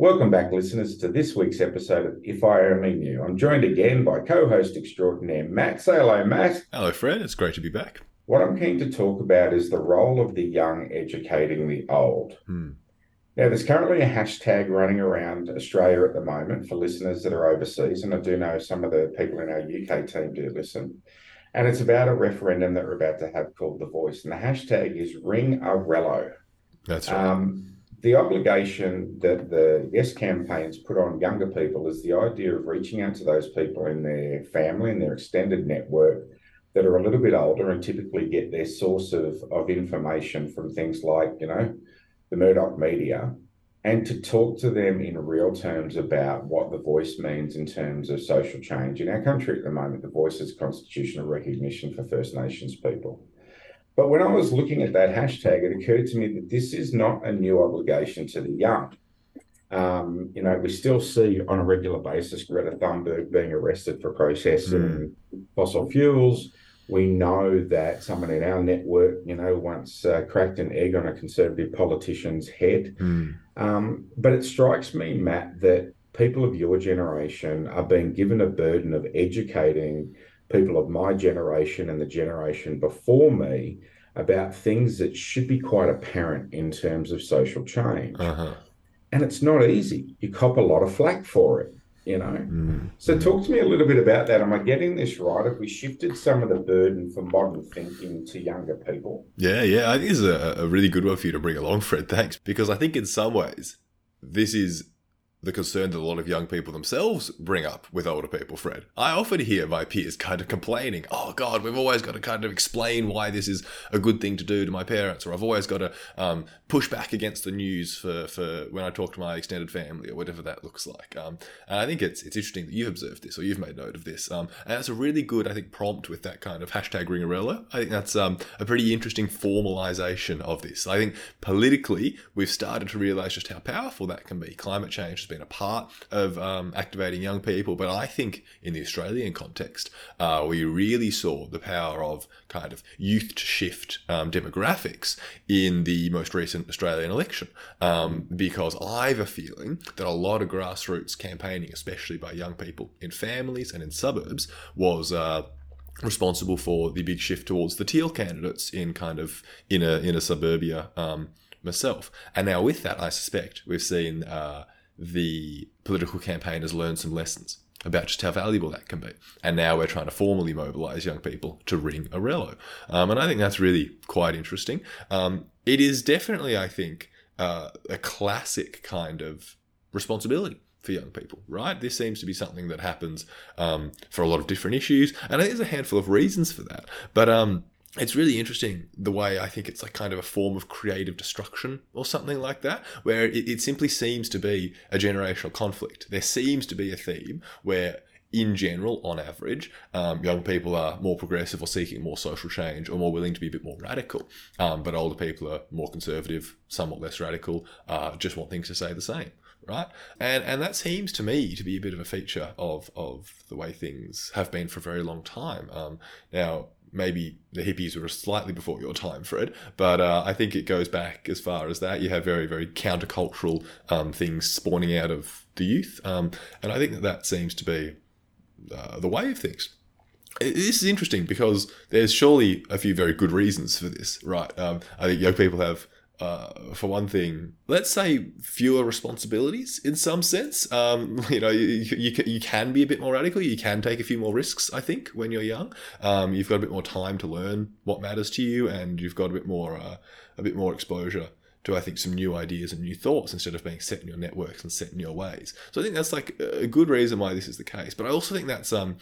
Welcome back, listeners, to this week's episode of If I Am Only Knew. I'm joined again by co host extraordinaire Matt. Say hello, Matt. Hello, Fred. It's great to be back. What I'm keen to talk about is the role of the young educating the old. Hmm. Now, there's currently a hashtag running around Australia at the moment for listeners that are overseas, and I do know some of the people in our UK team do listen. And it's about a referendum that we're about to have called The Voice, and the hashtag is Ring a Relo. That's right. Um, the obligation that the Yes campaigns put on younger people is the idea of reaching out to those people in their family and their extended network that are a little bit older and typically get their source of, of information from things like, you know, the Murdoch media, and to talk to them in real terms about what the voice means in terms of social change. In our country at the moment, the voice is constitutional recognition for First Nations people. But when I was looking at that hashtag, it occurred to me that this is not a new obligation to the young. Um, you know, we still see on a regular basis Greta Thunberg being arrested for processing fossil fuels. We know that someone in our network, you know, once uh, cracked an egg on a conservative politician's head. Hmm. Um, but it strikes me, Matt, that people of your generation are being given a burden of educating people of my generation and the generation before me about things that should be quite apparent in terms of social change. Uh-huh. And it's not easy. You cop a lot of flack for it, you know. Hmm. So talk to me a little bit about that. Am I getting this right? Have we shifted some of the burden for modern thinking to younger people? Yeah, yeah. I think this is a, a really good one for you to bring along, Fred. Thanks. Because I think in some ways, this is the concern that a lot of young people themselves bring up with older people, Fred. I often hear my peers kind of complaining, oh God, we've always got to kind of explain why this is a good thing to do to my parents, or I've always got to um, push back against the news for, for when I talk to my extended family, or whatever that looks like. Um, and I think it's it's interesting that you've observed this, or you've made note of this. Um, and that's a really good, I think, prompt with that kind of hashtag Ringarelo. I think that's um, a pretty interesting formalization of this. I think politically, we've started to realize just how powerful that can be. Climate change been a part of um, activating young people, but I think in the Australian context, uh, we really saw the power of kind of youth to shift um, demographics in the most recent Australian election. Um, because I have a feeling that a lot of grassroots campaigning, especially by young people in families and in suburbs, was. Uh, responsible for the big shift towards the teal candidates in kind of in a in a suburbia um, myself. And now with that, I suspect we've seen uh, the political campaign has learned some lessons about just how valuable that can be. And now we're trying to formally mobilize young people to ring a relo. Um, and I think that's really quite interesting. Um, it is definitely, I think, uh, a classic kind of responsibility for young people, right? This seems to be something that happens um, for a lot of different issues, and there's a handful of reasons for that. But um, it's really interesting the way I think it's like kind of a form of creative destruction or something like that, where it, it simply seems to be a generational conflict. There seems to be a theme where in general, on average, um, young people are more progressive or seeking more social change or more willing to be a bit more radical. Um, but older people are more conservative, somewhat less radical, uh, just want things to stay the same. Right, and and that seems to me to be a bit of a feature of of the way things have been for a very long time. Um, now, maybe the hippies were slightly before your time, Fred, but uh, I think it goes back as far as that. You have very, very countercultural um, things spawning out of the youth, um, and I think that that seems to be uh, the way of things. This is interesting because there's surely a few very good reasons for this, right? Um, I think young people have. Uh, for one thing, let's say fewer responsibilities in some sense. Um, you know, you, you, can- you can be a bit more radical. You can take a few more risks, I think, when you're young. Um, you've got a bit more time to learn what matters to you, and you've got a bit more uh, a bit more exposure to I think some new ideas and new thoughts instead of being set in your networks and set in your ways. So I think that's like a good reason why this is the case. But I also think that's um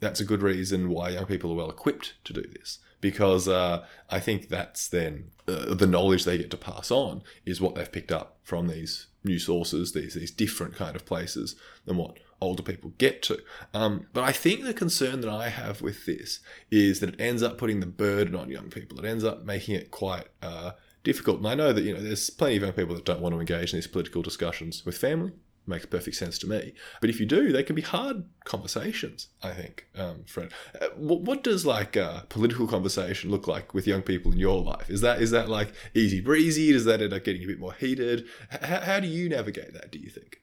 that's a good reason why young people are well equipped to do this because uh, I think that's then uh, the knowledge they get to pass on is what they've picked up from these new sources, these these different kind of places than what older people get to. Um, but I think the concern that I have with this is that it ends up putting the burden on young people. It ends up making it quite uh, difficult. And I know that you know there's plenty of young people that don't want to engage in these political discussions with family makes perfect sense to me. But if you do, they can be hard conversations. I think, um, Fred. Uh, what, what, does like uh, political conversation look like with young people in your life? Is that is that like easy breezy? Does that end up getting a bit more heated? H- how do you navigate that? Do you think?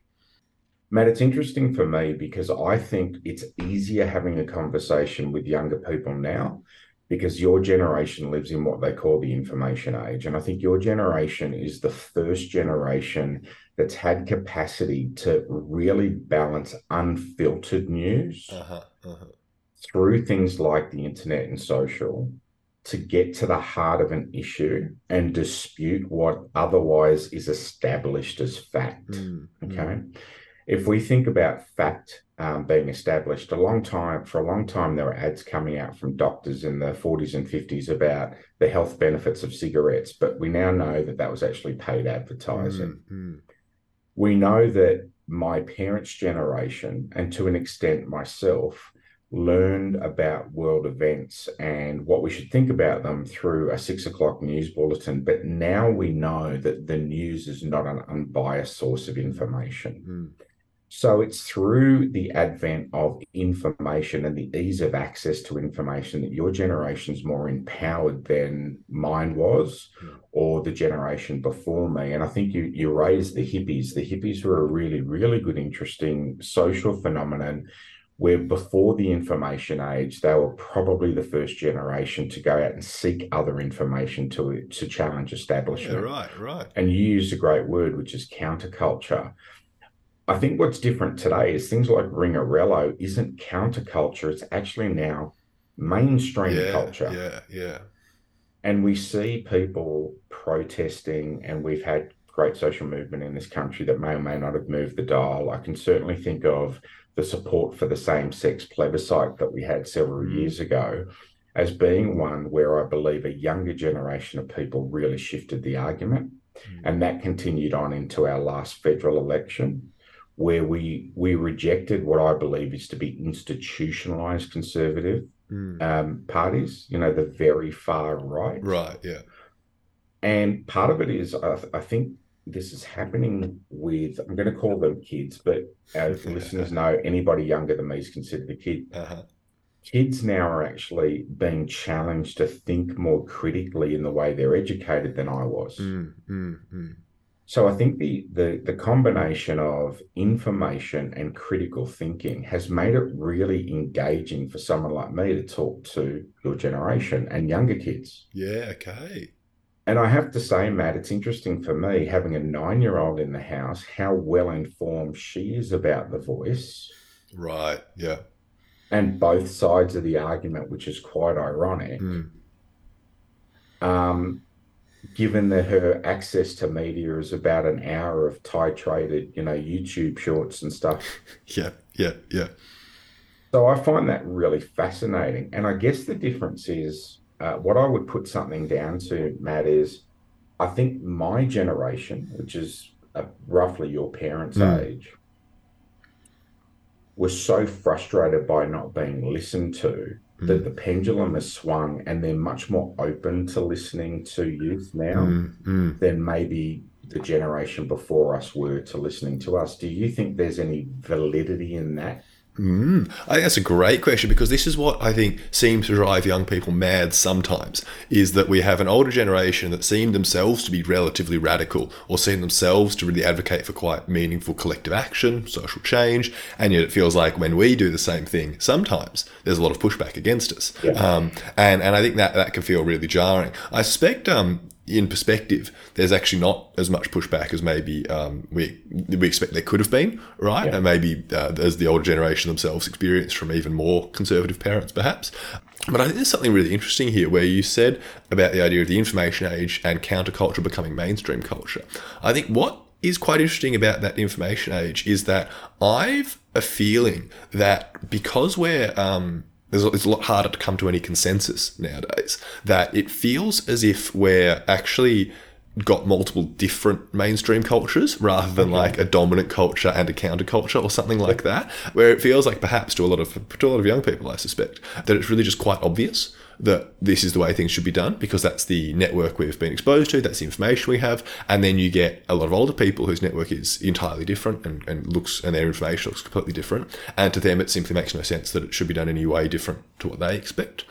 Matt, it's interesting for me because I think it's easier having a conversation with younger people now because your generation lives in what they call the information age. And I think your generation is the first generation that's had capacity to really balance unfiltered news uh-huh, uh-huh. through things like the internet and social to get to the heart of an issue and dispute what otherwise is established as fact. Mm, okay. Mm. If we think about fact um, being established, a long time for a long time there were ads coming out from doctors in the 40s and 50s about the health benefits of cigarettes, but we now know that that was actually paid advertising. Mm, we know that my parents' generation, and to an extent myself, learned about world events and what we should think about them through a six o'clock news bulletin. But now we know that the news is not an unbiased source of information. Mm. So it's through the advent of information and the ease of access to information that your generation's more empowered than mine was hmm. or the generation before me. And I think you you raised the hippies. The hippies were a really, really good, interesting social phenomenon where before the information age, they were probably the first generation to go out and seek other information to to challenge establishment. Yeah, right, right. And you used a great word, which is counterculture I think what's different today is things like Ringarelo isn't counterculture, it's actually now mainstream yeah, culture. Yeah, yeah. And we see people protesting, and we've had great social movement in this country that may or may not have moved the dial. I can certainly think of the support for the same sex plebiscite that we had several mm. years ago as being one where I believe a younger generation of people really shifted the argument. Mm. And that continued on into our last federal election where we we rejected what I believe is to be institutionalized conservative mm. um, parties. You know, the very far right. Right. Yeah. And part of it is, I, I think this is happening with I'm going to call them kids, but as listeners know, anybody younger than me is considered a kid. Uh-huh. Kids now are actually being challenged to think more critically in the way they're educated than I was. Mm, mm, mm. So I think the, the the combination of information and critical thinking has made it really engaging for someone like me to talk to your generation and younger kids. Yeah, okay. And I have to say, Matt, it's interesting for me having a nine year old in the house, how well informed she is about the voice. Right. Yeah. And both sides of the argument, which is quite ironic. Mm. Um, given that her access to media is about an hour of titrated, you know, YouTube shorts and stuff. yeah, yeah, yeah. So I find that really fascinating. And I guess the difference is uh, what I would put something down to, Matt, is I think my generation, which is uh, roughly your parents' mm. age, was so frustrated by not being listened to mm. that the pendulum has swung and they're much more open to listening to youth now mm, mm. than maybe the generation before us were to listening to us. Do you think there's any validity in that? Mm, I think that's a great question because this is what I think seems to drive young people mad sometimes is that we have an older generation that seem themselves to be relatively radical or seem themselves to really advocate for quite meaningful collective action, social change, and yet it feels like when we do the same thing, sometimes there's a lot of pushback against us. Yeah. Um, and, and I think that, that can feel really jarring. I suspect um, in perspective, there's actually not as much pushback as maybe um, we we expect there could have been, right? Yeah. And maybe uh, as the older generation themselves experienced from even more conservative parents, perhaps. But I think there's something really interesting here where you said about the idea of the information age and counterculture becoming mainstream culture. I think what is quite interesting about that information age is that I've a feeling that because we're um, it's a lot harder to come to any consensus nowadays. That it feels as if we're actually got multiple different mainstream cultures rather than okay. like a dominant culture and a counterculture or something like that. Where it feels like perhaps to a lot of to a lot of young people, I suspect that it's really just quite obvious that this is the way things should be done because that's the network we've been exposed to, that's the information we have. And then you get a lot of older people whose network is entirely different and, and looks and their information looks completely different. And to them, it simply makes no sense that it should be done any way different to what they expect.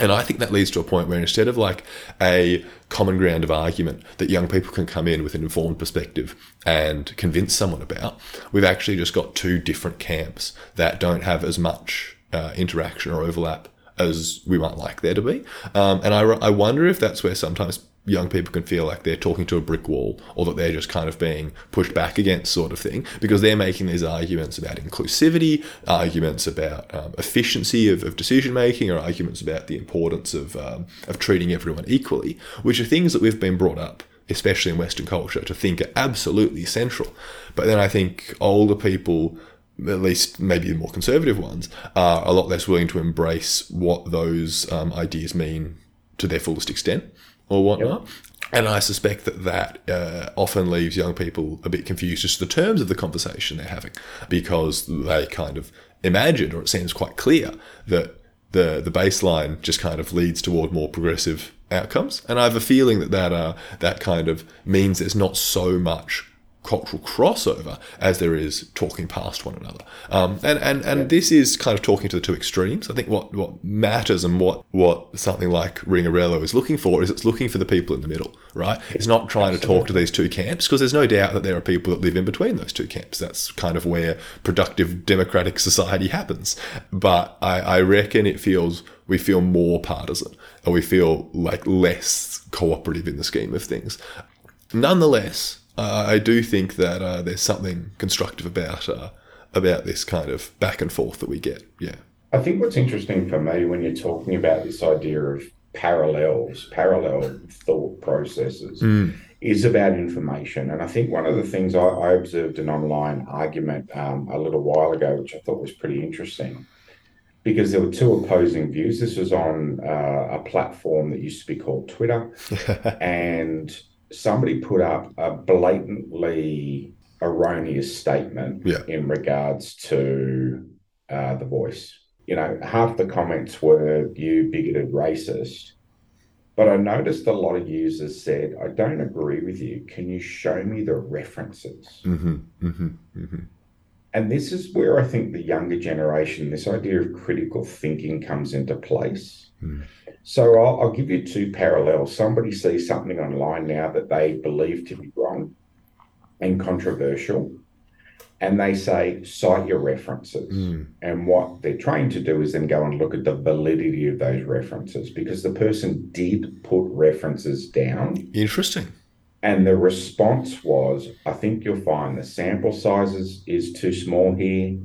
And I think that leads to a point where instead of like a common ground of argument that young people can come in with an informed perspective and convince someone about, we've actually just got two different camps that don't have as much uh, interaction or overlap as we might like there to be. Um, and I, I wonder if that's where sometimes young people can feel like they're talking to a brick wall or that they're just kind of being pushed back against sort of thing because they're making these arguments about inclusivity arguments about um, efficiency of, of, decision making or arguments about the importance of, um, of treating everyone equally which are things that we've been brought up especially in western culture to think are absolutely central but then i think older people at least maybe the more conservative ones, are a lot less willing to embrace what those um, ideas mean to their fullest extent or whatnot. Yep. And I suspect that that uh, often leaves young people a bit confused as to the terms of the conversation they're having because they kind of imagine, or it seems quite clear, that the the baseline just kind of leads toward more progressive outcomes. And I have a feeling that that uh, that kind of means there's not so much cultural crossover as there is talking past one another. Um, and and, and yeah. this is kind of talking to the two extremes. I think what, what matters and what, what something like Ringarelo is looking for is it's looking for the people in the middle, right? It's not trying Absolutely. to talk to these two camps because there's no doubt that there are people that live in between those two camps. That's kind of where productive democratic society happens. But I, I reckon it feels we feel more partisan and we feel like less cooperative in the scheme of things. Nonetheless, uh, I do think that uh, there's something constructive about uh, about this kind of back and forth that we get. Yeah. I think what's interesting for me when you're talking about this idea of parallels, parallel thought processes, mm. is about information. And I think one of the things I, I observed an online argument um, a little while ago, which I thought was pretty interesting, because there were two opposing views. This was on uh, a platform that used to be called Twitter, and somebody put up a blatantly erroneous statement yeah. in regards to uh, the voice. You know, half the comments were you bigoted racist. But I noticed a lot of users said, I don't agree with you. Can you show me the references? Mm-hmm, mm-hmm, mm-hmm. And this is where I think the younger generation, this idea of critical thinking comes into place. Mm. So I'll, I'll, give you two parallels. Somebody sees something online now that they believe to be wrong and controversial, and they say, cite your references. Mm. And what they're trying to do is then go and look at the validity of those references because the person did put references down. Interesting. And the response was, I think you'll find the sample sizes is too small here.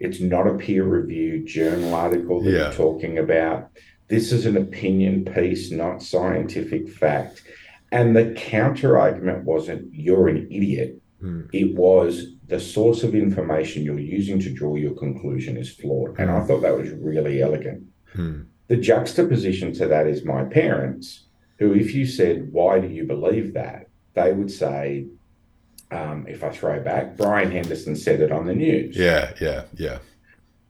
It's not a peer reviewed journal article that yeah. you're talking about this is an opinion piece, not scientific fact. And the counter argument wasn't, you're an idiot. Mm. It was, the source of information you're using to draw your conclusion is flawed. And I hmm. thought that was really elegant. Mm. The juxtaposition to that is my parents, who, if you said, why do you believe that? They would say, um, if I throw back, Brian Henderson said it on the news. Yeah, yeah, yeah.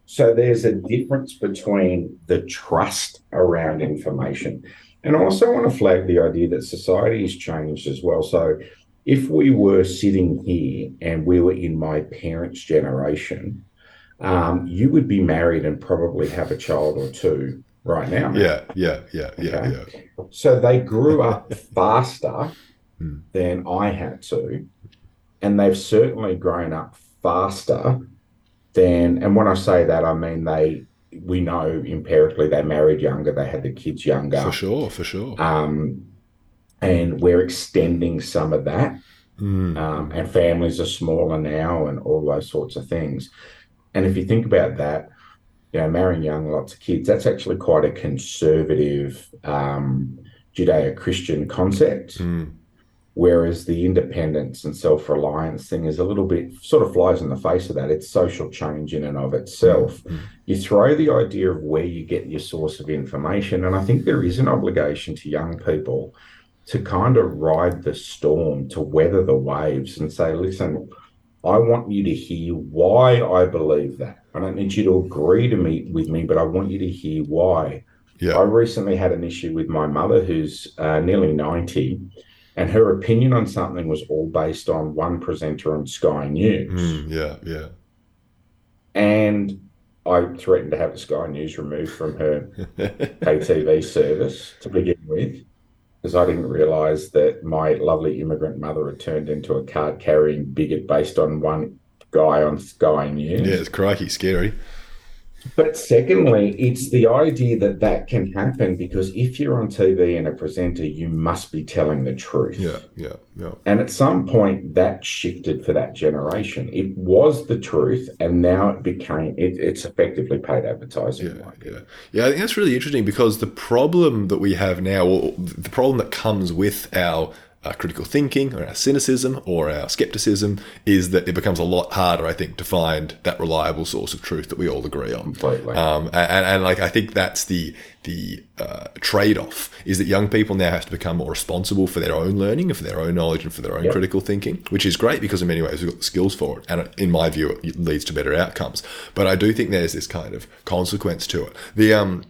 So there's a difference between the trust around information. And I also want to flag the idea that society has changed as well. So if we were sitting here and we were in my parents' generation, um, you would be married and probably have a child or two right now. Yeah, yeah, yeah, yeah, okay? yeah. So they grew up faster than I had to, and they've certainly grown up faster than, and when I say that, I mean they, we know empirically they married younger, they had the kids younger. For sure, for sure. Um, and we're extending some of that. Mm. Um, and families are smaller now and all those sorts of things. And if you think about that, you know, marrying young, lots of kids, that's actually quite a conservative um, Judeo Christian concept. Mm. Whereas the independence and self reliance thing is a little bit sort of flies in the face of that. It's social change in and of itself. Mm-hmm. You throw the idea of where you get your source of information, and I think there is an obligation to young people to kind of ride the storm, to weather the waves and say, listen, I want you to hear why I believe that. I don't need you to agree to me with me, but I want you to hear why Yeah. I recently had an issue with my mother, who's uh, nearly 90, and her opinion on something was all based on one presenter on Sky News. Mm, yeah, yeah. And I threatened to have the Sky News removed from her pay TV service to begin with, because I didn't realise that my lovely immigrant mother had turned into a card carrying bigot based on one guy on Sky News. yeah, it's crikey scary. But secondly, it's the idea that that can happen because if you're on TV and a presenter, you must be telling the truth. Yeah, yeah, yeah. And at some point, that shifted for that generation. It was the truth, and now it became it, it's effectively paid advertising. Yeah, yeah, yeah. I think that's really interesting because the problem that we have now, or the problem that comes with our uh, critical thinking or our cynicism or our skepticism is that it becomes a lot harder, I think, to find that reliable source of truth that we all agree on. Completely. Um, and, and like I think that's the the uh, trade off is that young people now have to become more responsible for their own learning and for their own knowledge and for their own Yep. critical thinking, which is great because in many ways we've got the skills for it, and in my view, it leads to better outcomes. But I do think there's this kind of consequence to it. The um,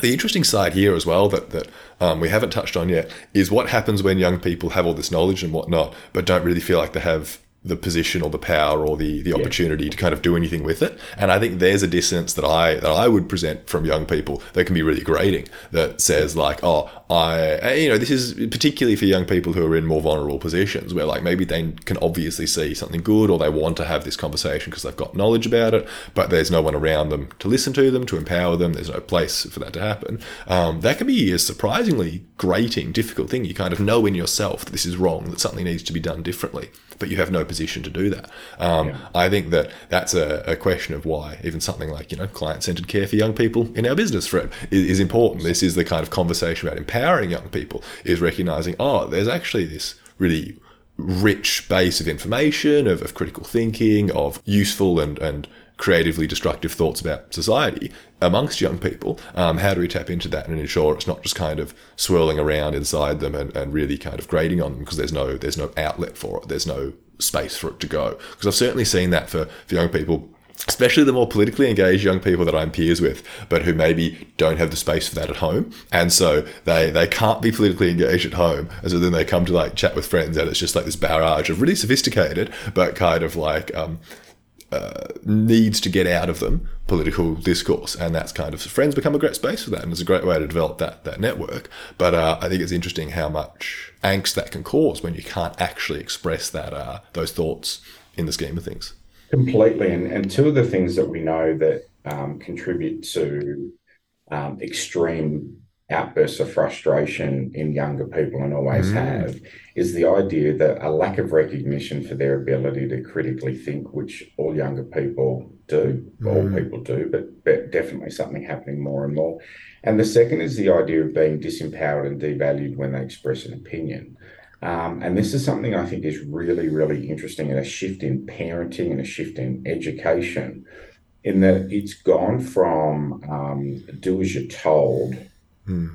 the interesting side here as well that that um, we haven't touched on yet is what happens when young people have all this knowledge and whatnot, but don't really feel like they have the position or the power or the the opportunity to kind of do anything with it. And I think there's a dissonance that I that I would present from young people that can be really grating. That says like, oh, I you know this is particularly for young people who are in more vulnerable positions where like maybe they can obviously see something good or they want to have this conversation because they've got knowledge about it, but there's no one around them to listen to them to empower them. There's no place for that to happen. Um, that can be a surprisingly grating, difficult thing. You kind of know in yourself that this is wrong, that something needs to be done differently but you have no position to do that. Um, Yeah. I think that that's a, a question of why even something like you know client-centered care for young people in our business, Fred, is, is important. This is the kind of conversation about empowering young people is recognizing oh, there's actually this really rich base of information, of, of critical thinking, of useful and and creatively destructive thoughts about society amongst young people. Um, how do we tap into that and ensure it's not just kind of swirling around inside them and, and really kind of grating on them because there's no there's no outlet for it. There's no space for it to go. Because I've certainly seen that for, for young people. Especially the more politically engaged young people that I'm peers with, but who maybe don't have the space for that at home, and so they they can't be politically engaged at home, and so then they come to like chat with friends, and it's just like this barrage of really sophisticated, but kind of like um, needs to get out of them political discourse, and that's kind of friends become a great space for that, and it's a great way to develop that that network. But uh, I think it's interesting how much angst that can cause when you can't actually express that uh, those thoughts in the scheme of things. Completely. And, and two of the things that we know that um, contribute to um, extreme outbursts of frustration in younger people and always Mm. have is the idea that a lack of recognition for their ability to critically think, which all younger people do, all Mm. people do, but, but definitely something happening more and more. And the second is the idea of being disempowered and devalued when they express an opinion. Um, and this is something I think is really, really interesting and a shift in parenting and a shift in education, in that it's gone from um, do as you're told Hmm.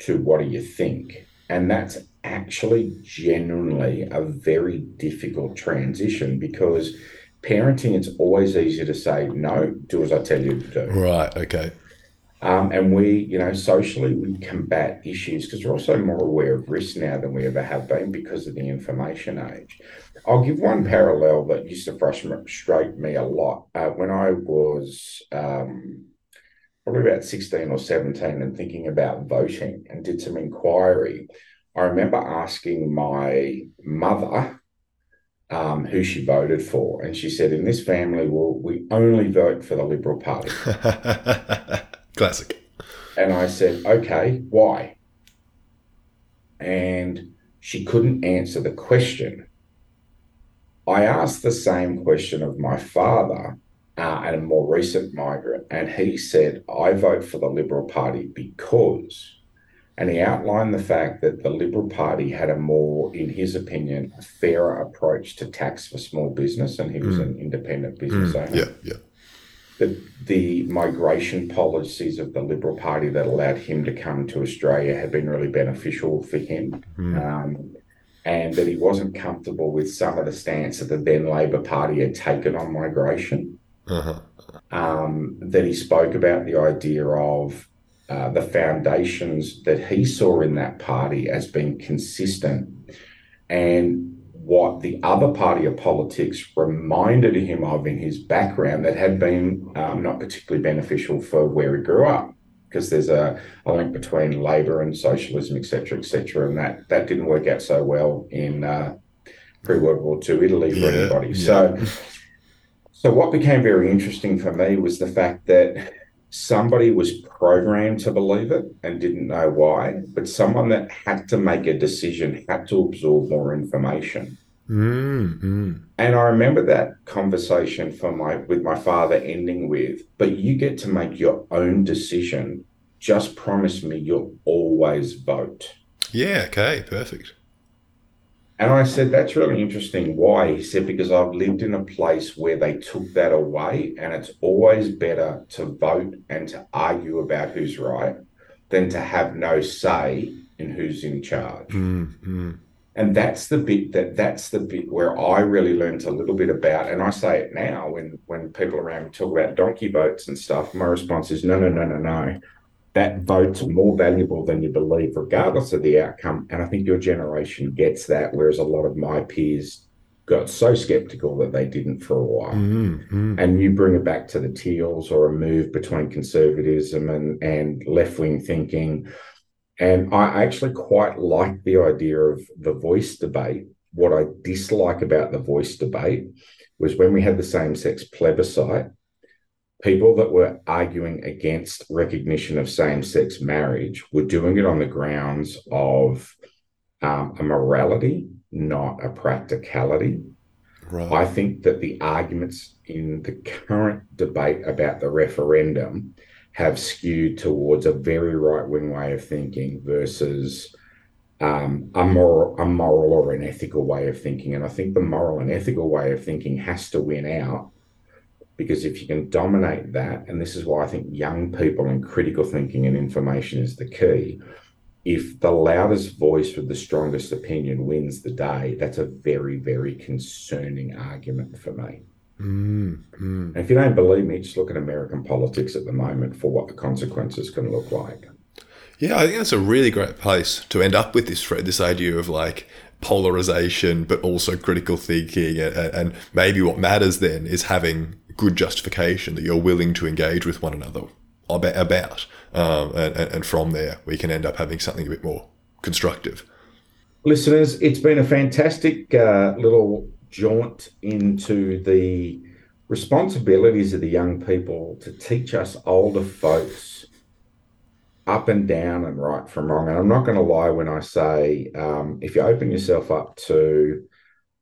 to what do you think? And that's actually genuinely a very difficult transition because parenting, it's always easier to say, no, do as I tell you to do. Right. Okay. Um, and we, you know, socially, we combat issues because we're also more aware of risk now than we ever have been because of the information age. I'll give one parallel that used to frustrate me a lot. Uh, when I was um, probably about 16 or 17 and thinking about voting and did some inquiry, I remember asking my mother um, who she voted for. And she said, in this family, well, we only vote for the Liberal Party. Classic. And I said, okay, why? And she couldn't answer the question. I asked the same question of my father uh, and a more recent migrant, and he said, I vote for the Liberal Party because, and he outlined the fact that the Liberal Party had a more, in his opinion, a fairer approach to tax for small business, and he was Mm. an independent business Mm, owner yeah. Yeah. the, the migration policies of the Liberal Party that allowed him to come to Australia had been really beneficial for him. Mm. Um, and that he wasn't comfortable with some of the stance that the then Labor Party had taken on migration. Uh-huh. Um, that he spoke about the idea of uh, the foundations that he saw in that party as being consistent and what the other party of politics reminded him of in his background that had been um, not particularly beneficial for where he grew up because there's a, a link between labor and socialism etc etc and that that didn't work out so well in uh, pre-world war ii italy for yeah, anybody yeah. so so what became very interesting for me was the fact that somebody was programmed to believe it and didn't know why, but someone that had to make a decision had to absorb more information. Mm-hmm. And I remember that conversation for my with my father ending with, "But you get to make your own decision. Just promise me you'll always vote." Yeah. Okay. Perfect. And I said, That's really interesting. Why? He said, Because I've lived in a place where they took that away, and it's always better to vote and to argue about who's right than to have no say in who's in charge. Mm-hmm. And that's the bit that that's the bit where I really learned a little bit about. And I say it now when when people around me talk about donkey votes and stuff. My response is no, no, no, no, no that vote's more valuable than you believe, regardless of the outcome. And I think your generation gets that, whereas a lot of my peers got so skeptical that they didn't for a while. Mm-hmm. And you bring it back to the teals or a move between conservatism and, and left wing thinking. And I actually quite like the idea of the voice debate. What I dislike about the voice debate was when we had the same sex plebiscite, people that were arguing against recognition of same sex marriage were doing it on the grounds of um, a morality, not a practicality. Right. I think that the arguments in the current debate about the referendum have skewed towards a very right wing way of thinking versus um, a, moral, a moral or an ethical way of thinking. And I think the moral and ethical way of thinking has to win out because if you can dominate that, and this is why I think young people and critical thinking and information is the key. If the loudest voice with the strongest opinion wins the day, that's a very, very concerning argument for me. Mm, mm. if you don't believe me, just look at American politics at the moment for what the consequences can look like. Yeah, I think that's a really great place to end up with this, Fred. This idea of like polarization, but also critical thinking. And, and maybe what matters then is having good justification that you're willing to engage with one another about. Um, and, and from there, we can end up having something a bit more constructive. Listeners, it's been a fantastic uh, little jaunt into the responsibilities of the young people to teach us older folks up and down and right from wrong. And I'm not going to lie when I say um, if you open yourself up to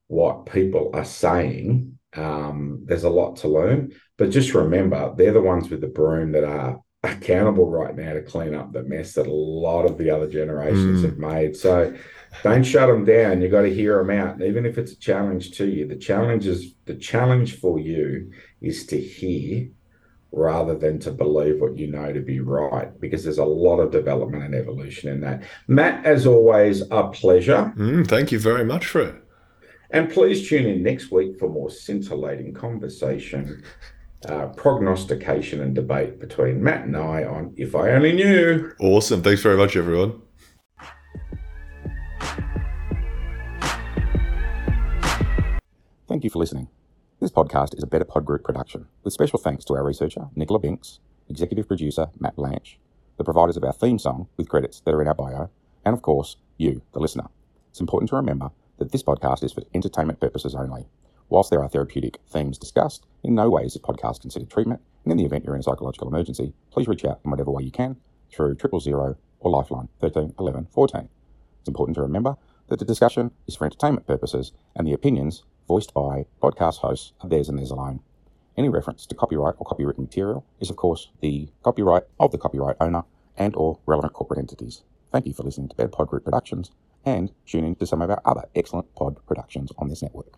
what people are saying, um, there's a lot to learn. But just remember, they're the ones with the broom that are accountable right now to clean up the mess that a lot of the other generations mm. have made. So don't shut them down. You got to hear them out. Even if it's a challenge to you, the challenge is the challenge for you is to hear rather than to believe what you know to be right, because there's a lot of development and evolution in that. Matt, as always, a pleasure. Mm, thank you very much, Fred. And please tune in next week for more scintillating conversation, uh, prognostication, and debate between Matt and I on If I Only Knew. Awesome. Thanks very much, everyone. Thank you for listening. This podcast is a Better Pod Group production, with special thanks to our researcher, Nicola Binks, executive producer, Matt Blanche, the providers of our theme song, with credits that are in our bio, and of course, you, the listener. It's important to remember that this podcast is for entertainment purposes only. Whilst there are therapeutic themes discussed, in no way is this podcast considered treatment, and in the event you're in a psychological emergency, please reach out in whatever way you can through triple zero or Lifeline 13 11 14. It's important to remember that the discussion is for entertainment purposes, and the opinions voiced by podcast hosts are theirs and theirs alone. Any reference to copyright or copywritten material is, of course, the copyright of the copyright owner and or relevant corporate entities. Thank you for listening to Better Pod Group Productions and tune in to some of our other excellent pod productions on this network.